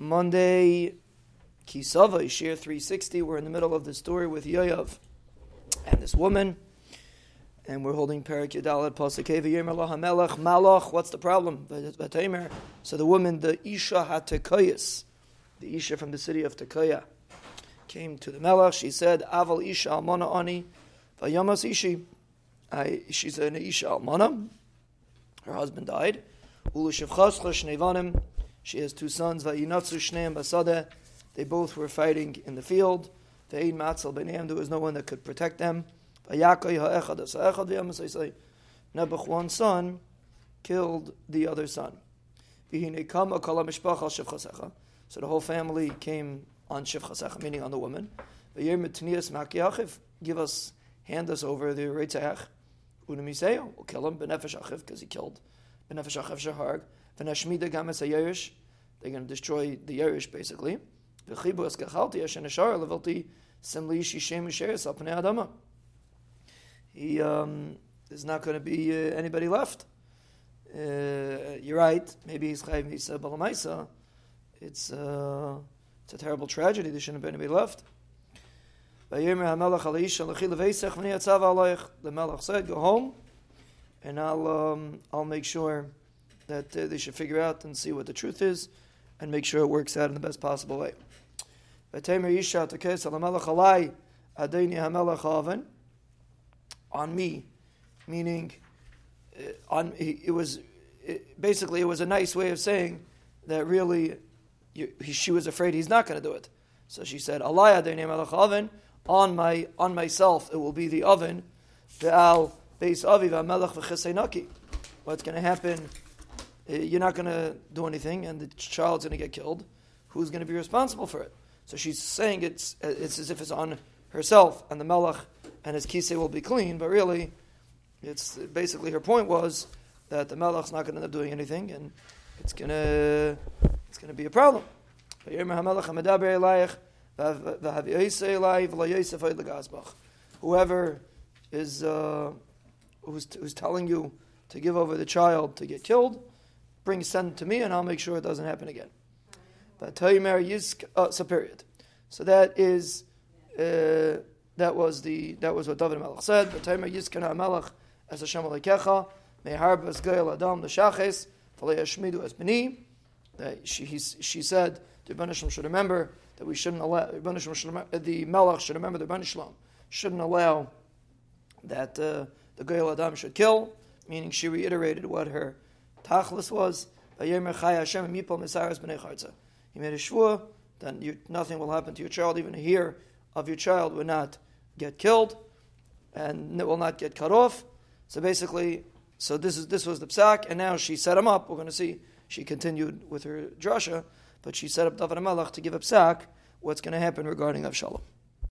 Monday, Kisava, Ishir 360. We're in the middle of the story with Yoav and this woman. And we're holding Perik Yadalat Pasakeva Yemer Melech Malach. What's the problem? So the woman, the Isha Hatekoyas, the Isha from the city of Tekoya, came to the Melech. She said, Aval Isha Almana Ani, Vayamas Ishi. I, She's an Isha Almana. Her husband died. She has two sons. They both were fighting in the field. There was no one that could protect them. Nebuch, one son, killed the other son. So the whole family came on Shivchasecha, meaning on the woman. Give us, hand us over the Reitzach. We'll kill him, Benefesh Achiv, because he killed They're going to destroy the Yerush, basically. He, um, there's not going to be uh, anybody left. Uh, you're right, maybe he's Chayim Misa Balamaisa. It's, uh, it's a terrible tragedy, there shouldn't be anybody left. The Melech said, "Go home, and I'll um, I'll make sure that uh, they should figure out and see what the truth is, and make sure it works out in the best possible way." On me, meaning uh, on it was it, basically it was a nice way of saying that really you, he, she was afraid he's not going to do it. So she said, "Allah on my on myself it will be the oven, the al beis aviv melech v'chesenaki. What's going to happen? Uh, you're not going to do anything, and the child's going to get killed. Who's going to be responsible for it? So she's saying it's it's as if it's on herself, and the melech and his kisei will be clean, but really, it's basically her point was that the melech's not going to end up doing anything, and it's going to it's going to be a problem. Whoever is uh, who's, who's telling you to give over the child to get killed, bring send to me, and I'll make sure it doesn't happen again. But Tayimer Yisk, uh, so period. So that is uh, that was the that was what David Melech said. But Tayimer Yiskana Melech as Hashem Alekecha Meharb as Gael Adam the Shaches Falei Shmidu as Bini. She she said the Rebbeinu should remember that we shouldn't allow the Melech should remember the Rebbeinu shouldn't allow that uh, the Goyal Adam should kill, meaning she reiterated what her tachlis was. He made a shvur, then you, nothing will happen to your child, even a hair of your child will not get killed, and it will not get cut off. So basically, so this is this was the psak, and now she set him up. We're going to see she continued with her drasha but she set up David HaMelech to give a psak what's going to happen regarding Avshalom.